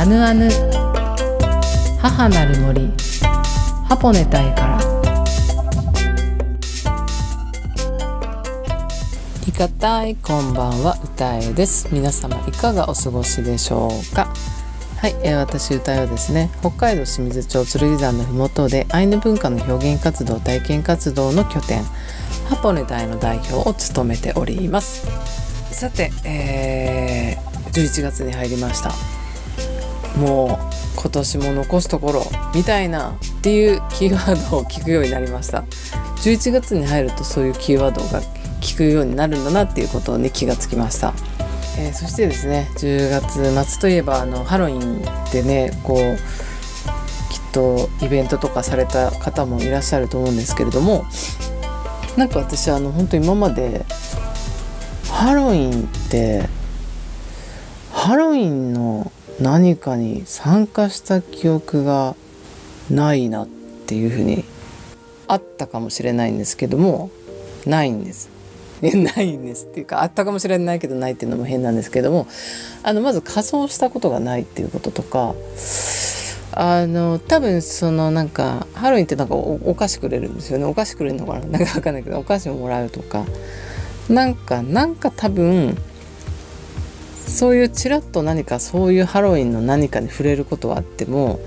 アヌアヌ。母なる森。ハポネタイから。いかたいこんばんは。歌えです。皆様いかがお過ごしでしょうか。はい、えー、私歌えはですね北海道清水町剣山の麓でアイヌ文化の表現活動体験活動の拠点ハポネタイの代表を務めております。さて、えー、11月に入りました。もう今年も残すところみたいなっていうキーワードを聞くようになりました。11月に入るとそういうキーワードが聞くようになるんだなっていうことに気がつきました、えー、そしてですね10月夏といえばあのハロウィンでねこうきっとイベントとかされた方もいらっしゃると思うんですけれどもなんか私あの本当今までハロウィンってハロウィンの何かに参加した記憶がないなっていうふうにあったかもしれないんですけどもないんです。ないんですっていうかあったかもしれないけどないっていうのも変なんですけどもあのまず仮装したことがないっていうこととかあの多分そのなんかハロウィンってなんかお菓子くれるんですよね。お菓子くれるのかな？なんかわかんないけどお菓子をもらうとか。なんかなんか多分そういうちらっと何かそういうハロウィンの何かに触れることはあっても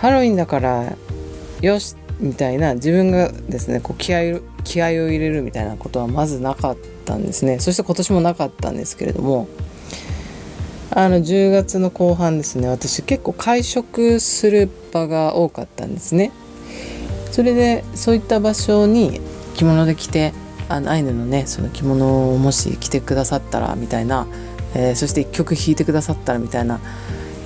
ハロウィンだからよしみたいな自分がですねこう気合気合を入れるみたいなことはまずなかったんですね。そして今年もなかったんですけれどもあの10月の後半ですね私結構会食する場が多かったんですね。それでそういった場所に着物で着てあのアイヌのねその着物をもし着てくださったらみたいなえー、そして1曲弾いてくださったらみたいな、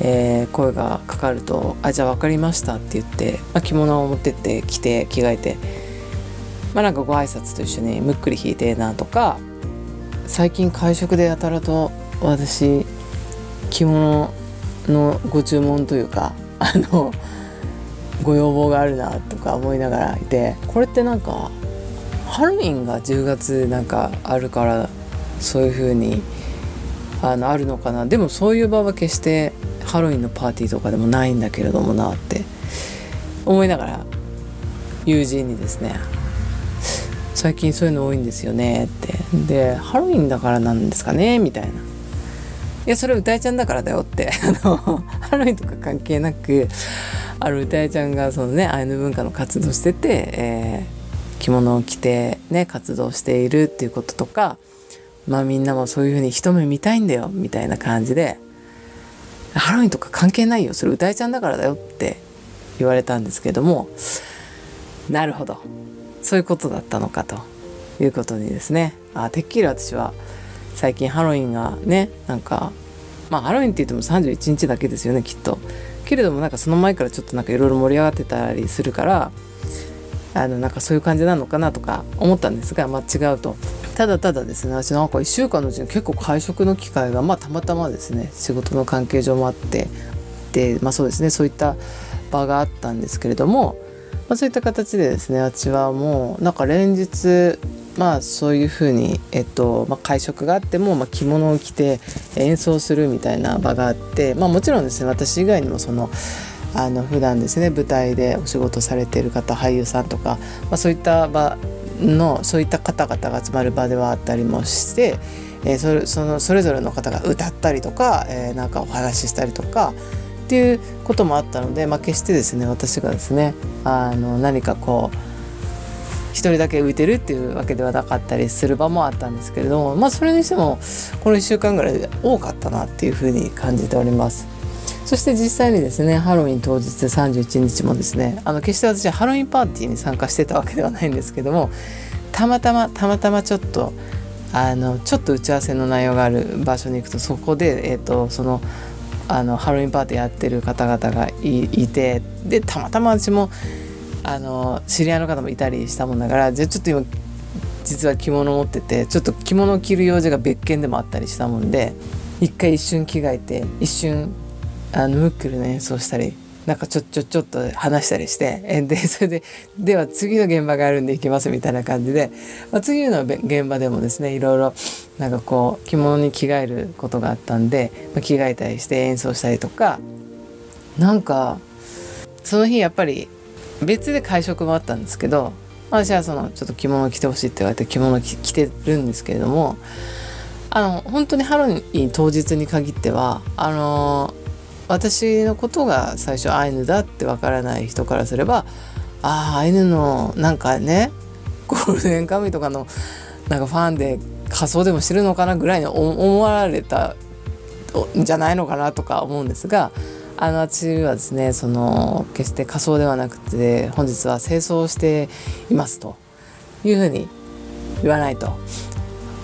えー、声がかかると「あじゃあ分かりました」って言って、まあ、着物を持ってって着て着替えてまあなんかご挨拶と一緒にむっくり弾いてえなとか最近会食でやたらと私着物のご注文というか あのご要望があるなとか思いながらいてこれってなんかハロウィンが10月なんかあるからそういう風にあのあるのかな。でもそういう場は決してハロウィンのパーティーとかでもないんだけれどもなって思いながら友人にですね最近そういうの多いんですよねって。でハロウィンだからなんですかね？みたいな。いやそれ歌いちゃんだからだよって。あのハロウィンとか関係なくある歌いちゃんがそのねアイヌ文化の活動してて、えー、着物を着てね活動しているっていうこととかまあみんなもそういうふうに一目見たいんだよみたいな感じでハロウィンとか関係ないよそれ歌いちゃんだからだよって言われたんですけどもなるほど。そういうことだったのかということにですね。あてっきり私は最近ハロウィンがねなんかまあハロウィンって言っても31日だけですよねきっと。けれどもなんかその前からちょっとなんかいろいろ盛り上がってたりするからあのなんかそういう感じなのかなとか思ったんですが、まあ、違うと。ただただですね私なんか1週間のうちに結構会食の機会がまあたまたまですね仕事の関係上もあってでまあそうですねそういった場があったんですけれども、まあ、そういった形でですね私はもうなんか連日まあそういうふうに、えっとまあ、会食があっても、まあ、着物を着て演奏するみたいな場があって、まあ、もちろんですね私以外にもそのあの普段ですね舞台でお仕事されている方俳優さんとか、まあ、そういった場のそういった方々が集まる場ではあったりもして、えー、それそのそれぞれの方が歌ったりとか、えー、なんかお話ししたりとかっていうこともあったので、まあ、決してですね私がですねあの何かこう一人だけ浮いてるっていうわけではなかったりする場もあったんですけれどもまあそれにしてもこの1週間ぐらいで多かったなっていうふうに感じております。そして実際にですねハロウィン当日31日もですねあの決して私はハロウィンパーティーに参加してたわけではないんですけどもたまたまたまたまちょっとあのちょっと打ち合わせの内容がある場所に行くとそこで、えーと、そのあのハロウィンパーティーやってる方々がいてでたまたま私もあの知り合いの方もいたりしたもんだからじゃあちょっと今実は着物持っててちょっと着物を着る用事が別件でもあったりしたもんで一回一瞬着替えて一瞬あのムックルの演奏したりなんかちょちょちょっと話したりしてでそれででは次の現場があるんで行きますみたいな感じで、まあ、次の現場でもですねいろいろなんかこう着物に着替えることがあったんで、まあ、着替えたりして演奏したりとかなんかその日やっぱり別で会食もあったんですけど私はそのちょっと着物着てほしいって言われて着物着てるんですけれどもあの本当にハロウィン当日に限ってはあの私のことが最初アイヌだってわからない人からすればああアイヌのなんかね ゴールデンカムイとかのなんかファンで仮装でもしてるのかなぐらいに思われたんじゃないのかなとか思うんですがあの私はですねその決して仮装ではなくて本日は清掃していますというふうに言わないと。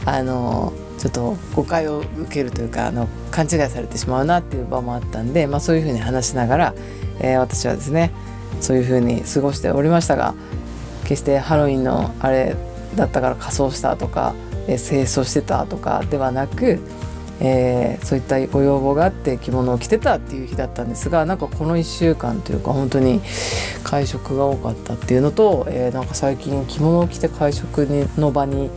あのちょっと誤解を受けるというかあの勘違いされてしまうなっていう場もあったんで、まあ、そういうふうに話しながら、えー、私はですねそういうふうに過ごしておりましたが決してハロウィンのあれだったから仮装したとか、えー、清掃してたとかではなくえー、そういったご要望があって着物を着てたっていう日だったんですがなんかこの1週間というか本当に会食が多かったっていうのと、えー、なんか最近着物を着て会食の場に、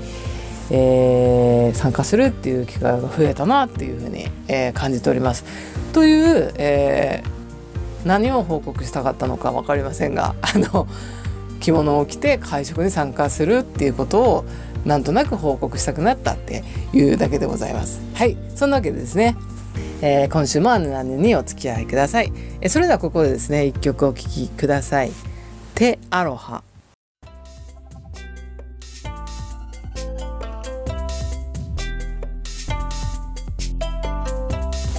えー、参加するっていう機会が増えたなっていうふうに、えー、感じております。という、えー、何を報告したかったのか分かりませんが あの着物を着て会食に参加するっていうことをなんとなく報告したくなったっていうだけでございます。はいそんなわけでですねえー、今週もあの何にお付き合いください、え、それではここでですね一曲お聴きください「テアロハ」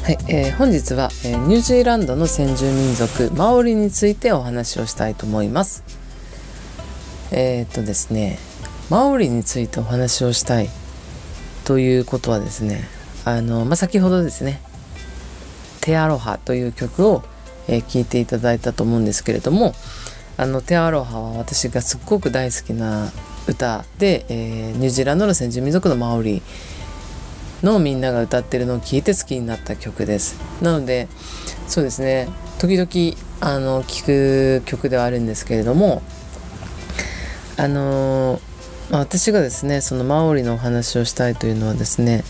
はい、えー、本日は、えー、ニュージーランドの先住民族マオリについてお話をしたいと思います。えー、っとですねマオリについてお話をしたいということはですねあの、まあ、先ほどですね「テアロハ」という曲を、えー、いていただいたと思うんですけれどもあの「テアロハ」は私がすっごく大好きな歌で、えー、ニュージーランドの先住民族のマオリのみんなが歌ってるのを聞いて好きになった曲です。なのでそうですね時々あの聴く曲ではあるんですけれどもあのま、私がですねそのマオリのお話をしたいというのはですね、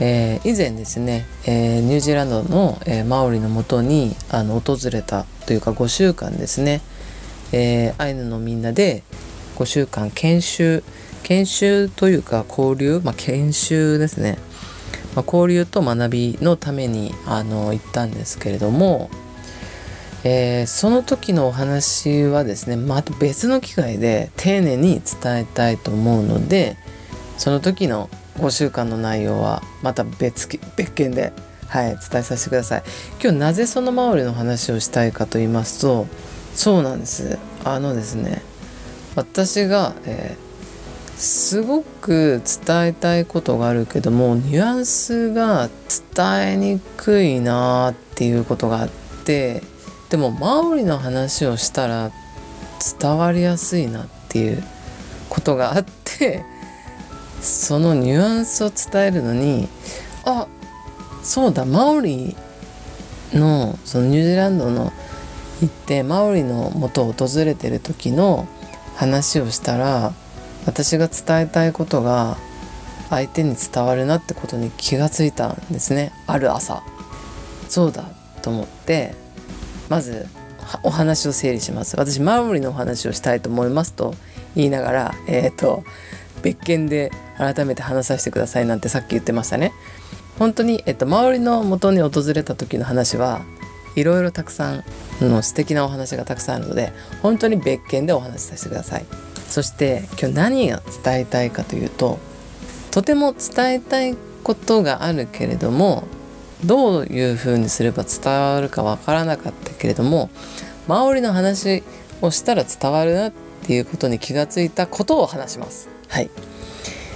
えー、以前ですね、えー、ニュージーランドの、えー、マオリのもとにあの訪れたというか5週間ですね、えアイヌのみんなで5週間研修研修というか交流、まあ、研修ですね、まあ、交流と学びのためにあの行ったんですけれどもえー、その時のお話はですねまた別の機会で丁寧に伝えたいと思うのでその時の5週間の内容はまた別別件で、はい、伝えさせてください。今日なぜそのマオリの話をしたいかと言いますとそうなんです。あのですね私が、えー、すごく伝えたいことがあるけどもニュアンスが伝えにくいなっていうことがあってでもマオリの話をしたら伝わりやすいなっていうことがあってそのニュアンスを伝えるのにあそうだマオリのそのニュージーランドの行ってマオリの元を訪れてる時の話をしたら私が伝えたいことが相手に伝わるなってことに気がついたんですね。ある朝。そうだと思ってまずお話を整理します。私マウリのお話をしたいと思いますと言いながらえっ、ー、と別件で改めて話させてくださいなんてさっき言ってましたね。本当に、えっと、周りの元に訪れた時の話はいろいろたくさんの素敵なお話がたくさんあるので本当に別件でお話しさせてください。そして今日何が伝えたいかというととても伝えたいことがあるけれどもどういうふうにすれば伝わるかわからなかったけれども周りの話をしたら伝わるなっていうことに気がついたことを話します。はい、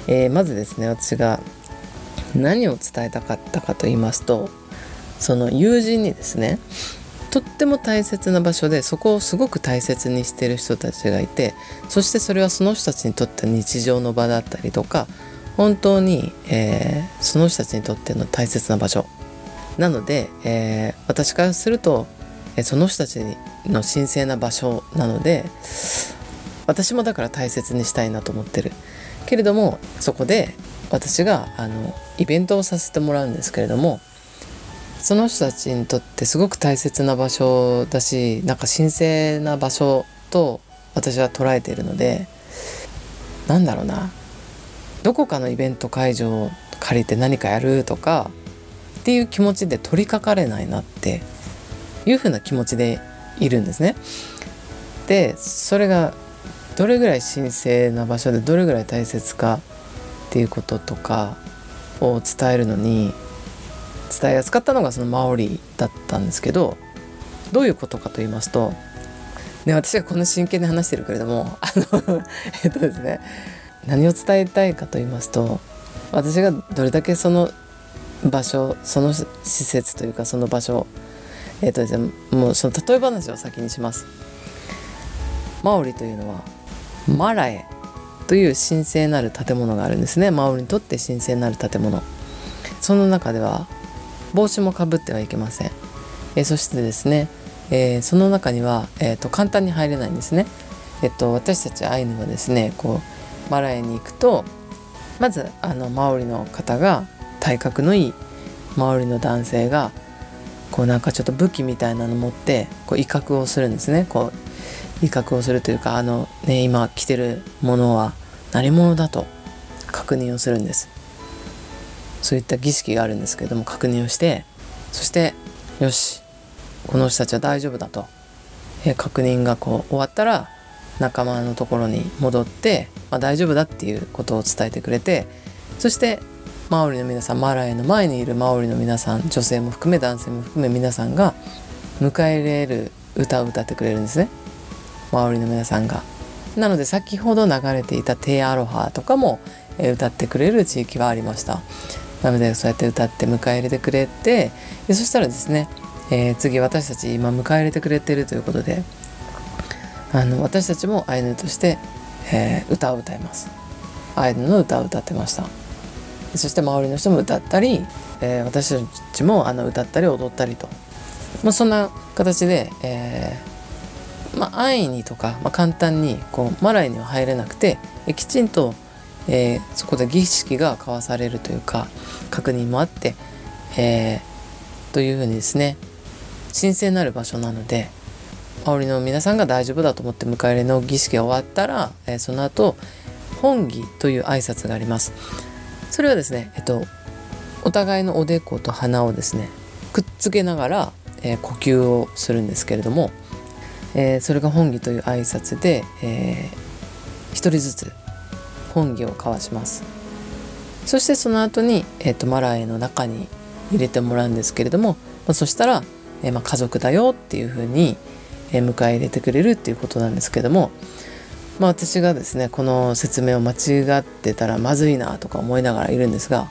えー、まずですね私が何を伝えたかったかと言いますとその友人にですねとっても大切な場所でそこをすごく大切にしてる人たちがいてそしてそれはその人たちにとって日常の場だったりとか本当に、えー、その人たちにとっての大切な場所。なので、えー、私からすると、えその人たちの神聖な場所なので私もだから大切にしたいなと思ってる。けれどもそこで私があのイベントをさせてもらうんですけれどもその人たちにとってすごく大切な場所だしなんか神聖な場所と私は捉えているのでなんだろうなどこかのイベント会場を借りて何かやるとかっていう気持ちで取りかかれないなっていうふうな気持ちでいるんですね。でそれがどれぐらい神聖な場所でどれぐらい大切かっていうこととかを伝えるのに伝えやすかったのがそのマオリだったんですけどどういうことかと言いますとで私がこの真剣に話してるけれどもあの えっとですね何を伝えたいかと言いますと私がどれだけその場所その施設というかその場所えっ、とですねもうその例え話を先にします。マオリというのはマラエという神聖なる建物があるんですね。マオリにとって神聖なる建物。その中では帽子もかぶってはいけません、えー、そしてですね、えー、その中には、えーと、簡単に入れないんですね。えっと私たちアイヌはですねこうマラエに行くとまずあのマオリの方が体格のいいマオリの男性がこうなんかちょっと武器みたいなの持ってこう威嚇をするんですね。こう威嚇をするというかあのね今着てるものは何者だと確認をするんです。そういった儀式があるんですけども確認をしてそしてよしこの人たちは大丈夫だと、え確認がこう終わったら仲間のところに戻って、まあ、大丈夫だっていうことを伝えてくれてそしてマオリの皆さんマラエの前にいるマオリの皆さん女性も含め男性も含め皆さんが迎え入れる歌を歌ってくれるんですねマオリの皆さんが。なので先ほど流れていた「テイアロハ」とかも歌ってくれる地域はありました。なのでそうやって歌って迎え入れてくれて。でそしたらですね、えー、次私たち今迎え入れてくれてるということであの私たちもアイヌとして、えー、歌を歌います。アイヌの歌を歌ってました。そして周りの人も歌ったり、えー、私たちもあの歌ったり踊ったりと、まあ、そんな形で、えー、まあ、安易にとか、まあ、簡単にこうマライには入れなくてきちんとえー、そこで儀式が交わされるというか確認もあって、えー、というふうにですね神聖なる場所なので煽りの皆さんが大丈夫だと思って迎え入れの儀式が終わったら、えー、その後本儀という挨拶があります。それはですねえっとお互いのおでこと鼻をですねくっつけながら、えー、呼吸をするんですけれども、えー、それが本儀という挨拶で、えー、一人ずつ本義を交わします。そしてその後に、えーと、マラエの中に入れてもらうんですけれども、まあ、そしたら、えー、まあ、家族だよっていうふうに、えー、迎え入れてくれるっていうことなんですけども、まあ、私がですねこの説明を間違ってたらまずいなとか思いながらいるんですが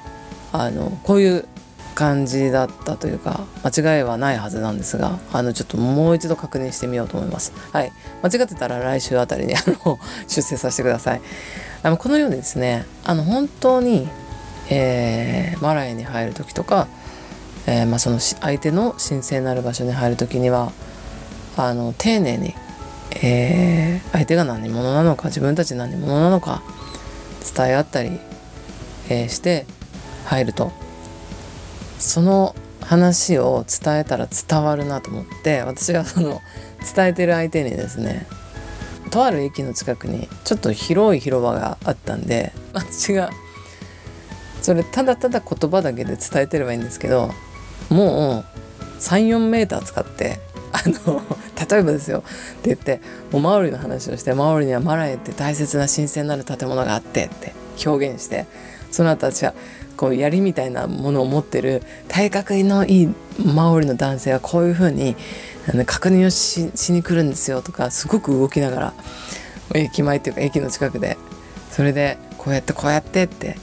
あのこういう感じだったというか間違いはないはずなんですがあのちょっともう一度確認してみようと思います。はい。間違ってたら来週あたりにあの 出世させてください。あのこのようにですねあの本当に、えー、マライに入る時とか、えー、まあ、その相手の神聖なる場所に入る時にはあの丁寧に、えー、相手が何者なのか自分たち何者なのか伝え合ったり、えして入るとその話を伝えたら伝わるなと思って私がその伝えてる相手にですねとある駅の近くにちょっと広い広場があったんで私がそれただただ言葉だけで伝えてればいいんですけどもう34メーター使ってあの例えばですよって言ってもうマオリの話をしてマオリにはマラエって大切な神聖なる建物があってって表現してその後私はこう槍みたいなものを持ってる体格のいいマオリの男性はこういうふうに確認をししに来るんですよとかすごく動きながら駅前っていうか駅の近くで。それでこうやってこうやってって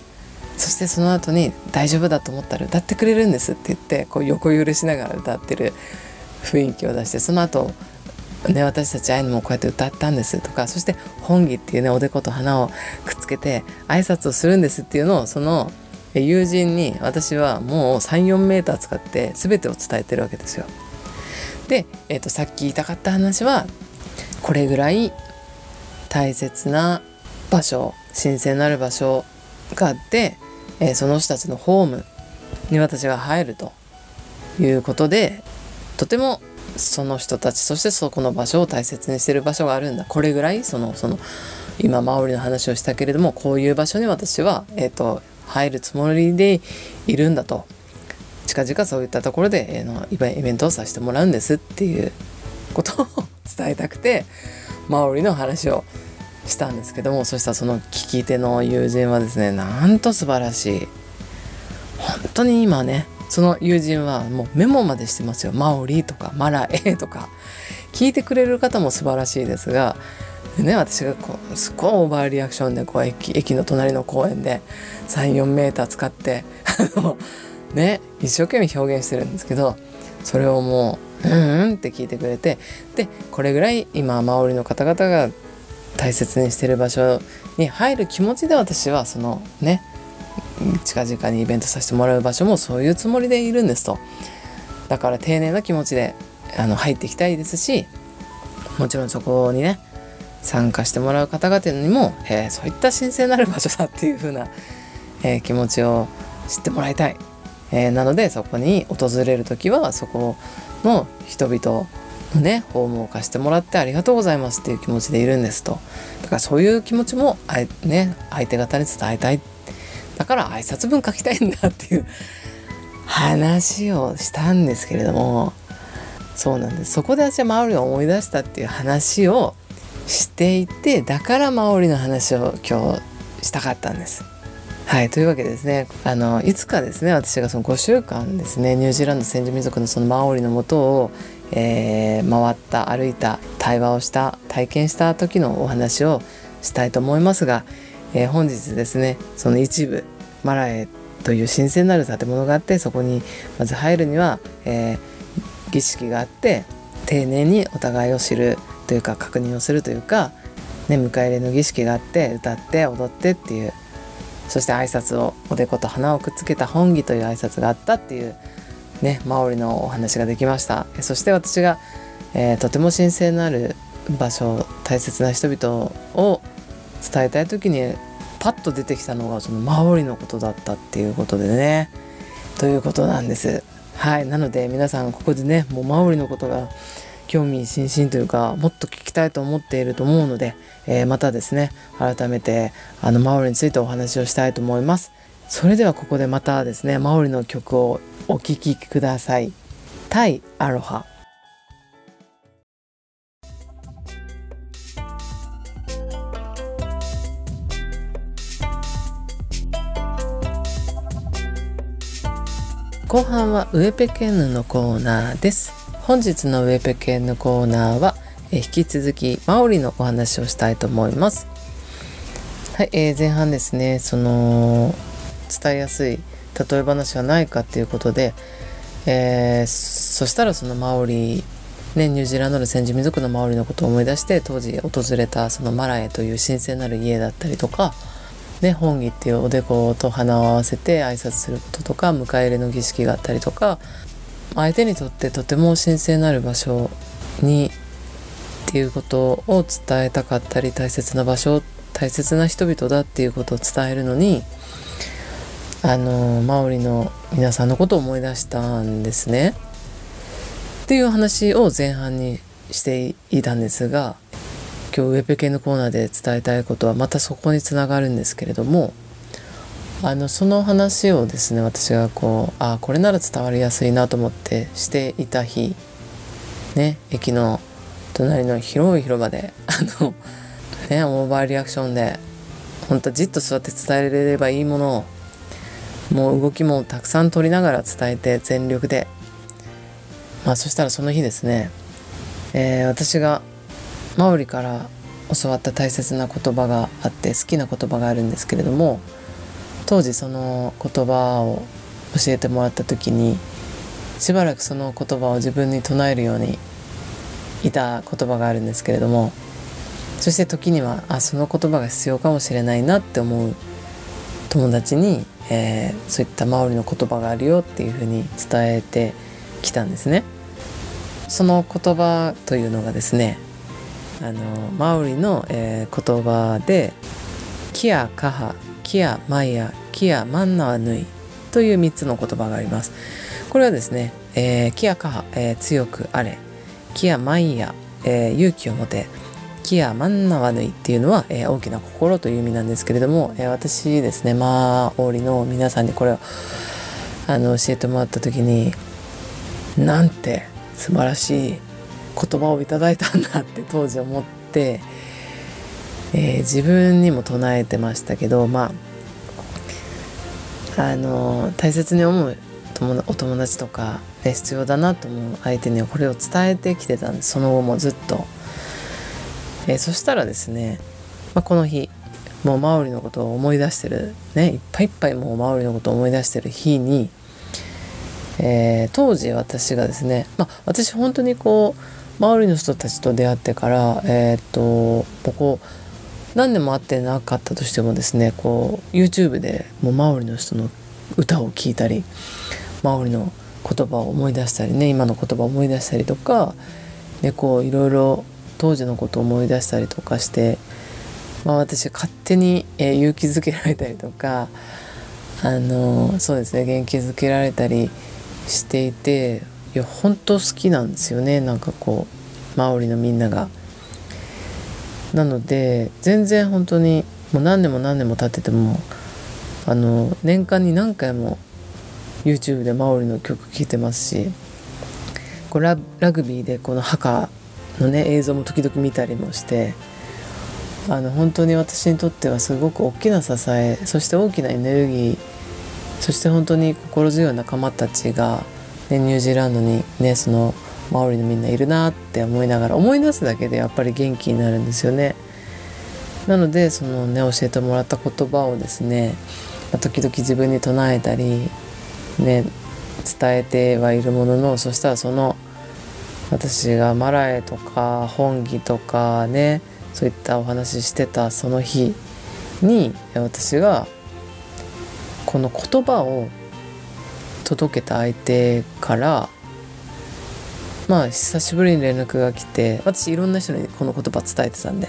そしてその後に大丈夫だと思ったら歌ってくれるんですって言ってこう横揺れしながら歌ってる雰囲気を出してその後ね、私たちあいのもこうやって歌ったんですとかそして本義っていうねおでこと花をくっつけて挨拶をするんですっていうのをその友人に私はもう34メーター使って全てを伝えてるわけですよ。で、えーと、さっき言いたかった話はこれぐらい大切な場所神聖なる場所があって、えー、その人たちのホームに私が入るということでとてもその人たちそしてそこの場所を大切にしてる場所があるんだ。これぐらいそのその今マオリの話をしたけれどもこういう場所に私は、えーと、入るつもりでいるんだと。近々そういったところで、えー、のイベントをさせてもらうんですっていうことを伝えたくてマオリの話をしたんですけどもそしたらその聞き手の友人はですねなんと素晴らしい。本当に今ねその友人はもうメモまでしてますよ。マオリとかマラエとか。聞いてくれる方も素晴らしいですがね、私がこうすごいオーバーリアクションでこう駅駅の隣の公園で34メーター使って、ね、一生懸命表現してるんですけどそれをもう「うんうん」って聞いてくれてでこれぐらい今マオリの方々が大切にしてる場所に入る気持ちで私はそのね近々にイベントさせてもらう場所もそういうつもりでいるんですと。だから丁寧な気持ちであの入っていきたいですしもちろんそこにね参加してもらう方々にも、えー、そういった神聖なる場所だっていう風な、えー、気持ちを知ってもらいたい、えー、なのでそこに訪れる時はそこの人々のねホームを貸してもらってありがとうございますっていう気持ちでいるんですと。だからそういう気持ちもあね、相手方に伝えたい。だから挨拶文書きたいんだっていう話をしたんですけれどもそうなんですそこで私は周りを思い出したっていう話をしていてだからマオリの話を今日したかったんです。はいというわけでですねあのいつかですね私がその5週間ですねニュージーランド先住民族のそのマオリのもとを、えー、回った歩いた対話をした体験した時のお話をしたいと思いますが、えー、本日ですねその一部マラエという神聖なる建物があってそこにまず入るには、えー、儀式があって丁寧にお互いを知るというか確認をするというか、ね、迎え入れの儀式があって歌って踊ってっていうそして挨拶をおでこと鼻をくっつけた本義という挨拶があったっていうねマオリのお話ができました。そして私が、えー、とても神聖なる場所大切な人々を伝えたい時にパッと出てきたのがそのマオリのことだったっていうことでね。ということなんです。はい。なので皆さんここでねもうマオリのことが興味津々というかもっと聞きたいと思っていると思うので、えー、またですね改めてあのマオリについてお話をしたいと思います。それではここでまたですねマオリの曲をお聴きください。タイアロハ。後半はウエペケンヌのコーナーです本日のウェペ系のコーナーは、え引き続きマオリのお話をしたいと思います。はい、えー、前半ですねその伝えやすい例え話はないかっていうことで、えー、そしたらそのマオリね、ニュージーランドの先住民族のマオリのことを思い出して当時訪れたそのマラエという神聖なる家だったりとか、ね、本義っていうおでこと鼻を合わせて挨拶することとか迎え入れの儀式があったりとか相手にとってとても神聖なる場所にっていうことを伝えたかったり大切な場所大切な人々だっていうことを伝えるのにあのマオリの皆さんのことを思い出したんですね。っていう話を前半にしていたんですが今日ウェブ系のコーナーで伝えたいことはまたそこにつながるんですけれどもあのその話をですね私がこうあこれなら伝わりやすいなと思ってしていた日ね駅の隣の広い広場であのねオーバーリアクションで本当じっと座って伝えれればいいものをもう動きもたくさん取りながら伝えて全力で。まあそしたらその日ですね、えー、私がマオリから教わった大切な言葉があって好きな言葉があるんですけれども当時その言葉を教えてもらった時にしばらくその言葉を自分に唱えるようにいた言葉があるんですけれどもそして時にはあその言葉が必要かもしれないなって思う友達に、えー、そういったマオリの言葉があるよっていうふうに伝えてきたんですね。その言葉というのがですねあのマオリの、えー、言葉で「キアカハキアマイヤキアマンナーヌイという3つの言葉があります。これはですねえー、キアカハ、えー、強くあれキアマイヤ、えー、勇気を持てキアマンナワヌイっていうのは、えー、大きな心という意味なんですけれども、えー、私ですねマーオリの皆さんにこれをあの教えてもらった時になんて素晴らしい言葉をいただいたんだって当時思って、えー、自分にも唱えてましたけどまああの大切に思うお友達とか、ね、必要だなと思う相手にはこれを伝えてきてたんですその後もずっと。えー、そしたらですね、まあ、この日もうマオリのことを思い出してるねいっぱいいっぱいもうマオリのことを思い出してる日に、えー、当時私がですね、まあ、私本当にこうマオリの人たちと出会ってからえっ、ともうこ何年も会ってなかったとしてもですねこう YouTube でもうマオリの人の歌を聴いたりマオリの言葉を思い出したりね今の言葉を思い出したりとかでこういろいろ当時のことを思い出したりとかして、まあ、私勝手に、えー、勇気づけられたりとかあのそうですね元気づけられたりしていていや本当好きなんですよねなんかこうマオリのみんなが。なので全然本当にもう何年も何年も経っててもあの年間に何回も YouTube でマオリの曲聴いてますしこうラグビーでこの墓のね映像も時々見たりもしてあの本当に私にとってはすごく大きな支えそして大きなエネルギーそして本当に心強い仲間たちが、ね、ニュージーランドにねそのマオリのみんないるなって思いながら思い出すだけでやっぱり元気になるんですよね。なのでそのね教えてもらった言葉をですね時々自分に唱えたりね伝えてはいるもののそしたらその私がマラエとか本義とかねそういったお話ししてたその日に私がこの言葉を届けた相手からまあ久しぶりに連絡が来て私いろんな人にこの言葉伝えてたんで。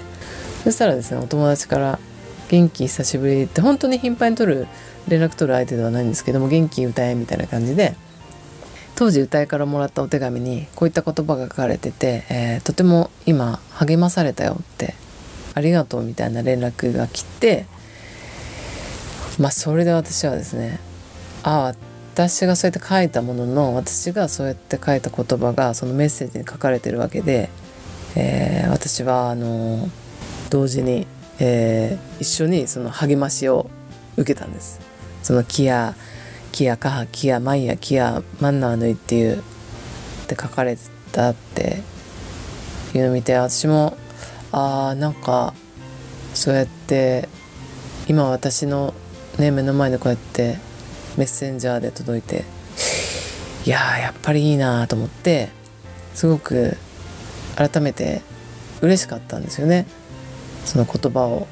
そしたらですねお友達から「元気久しぶり」って本当に頻繁に取る連絡取る相手ではないんですけども「元気歌え」みたいな感じで当時歌いからもらったお手紙にこういった言葉が書かれてて、えー、とても今励まされたよってありがとうみたいな連絡が来てまあそれで私はですねああ私がそうやって書いたものの私がそうやって書いた言葉がそのメッセージに書かれてるわけで、えー、私はあの同時に、えー、一緒にその励ましを受けたんです。そのキアキアカハキアマイヤキアマンナーヌイっていうって書かれてたっていうのを見て私もあーなんかそうやって今私のね目の前でこうやってメッセンジャーで届いていやーやっぱりいいなと思ってすごく改めて嬉しかったんですよね。その言葉を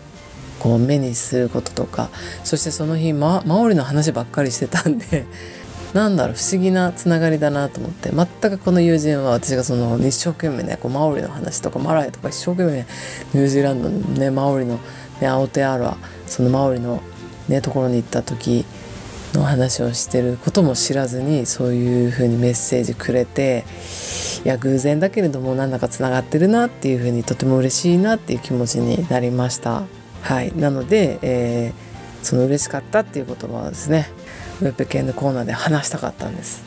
こう目にすることとかそしてその日、ま、マオリの話ばっかりしてたんで なんだろう不思議なつながりだなと思って全くこの友人は私がその一生懸命ねこうマオリの話とかマライとか一生懸命ニュージーランドのねマオリの、ね、アオテアールはそのマオリの、ね、ところに行った時の話をしてることも知らずにそういうふうにメッセージくれていや偶然だけれどもなんだかつながってるなっていうふうにとても嬉しいなっていう気持ちになりました。はい、なので、えー、その嬉しかったっていう言葉はですねウェブ系のコーナーで話したかったんです。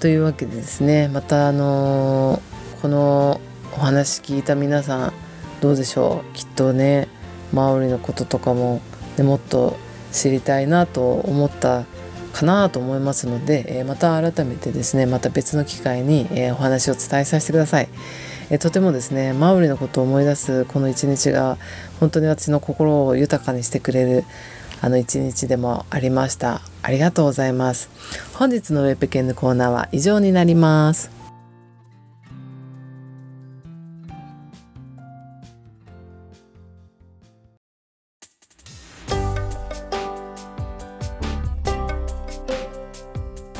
というわけでですねまたあのー、このお話聞いた皆さんどうでしょう？きっとねマオリのこととかも、ね、もっと知りたいなと思ったかなと思いますので、えー、また改めてですねまた別の機会に、えー、お話を伝えさせてください。えとてもですねマウリのことを思い出すこの一日が本当に私の心を豊かにしてくれるあの一日でもありました。ありがとうございます。本日のウェブペンのコーナーは以上になります。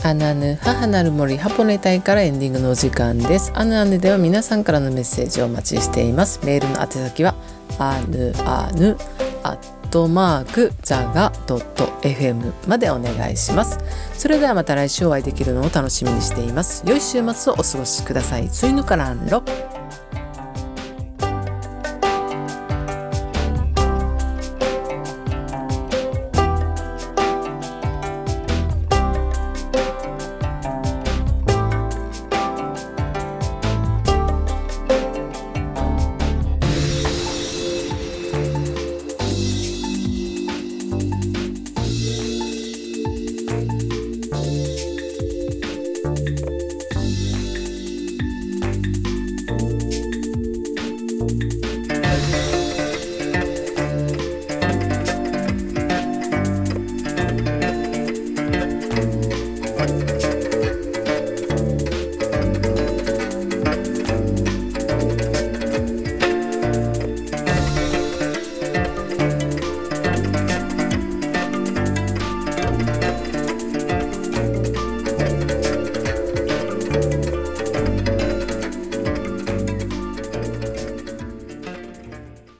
アナヌ母なる森ハポネ隊からエンディングのお時間です。アヌアヌでは皆さんからのメッセージをお待ちしています。メールの宛先はアヌアヌアットマークザガドット .fm までお願いします。それではまた来週お会いできるのを楽しみにしています。良い週末をお過ごしください。ついぬからんろ。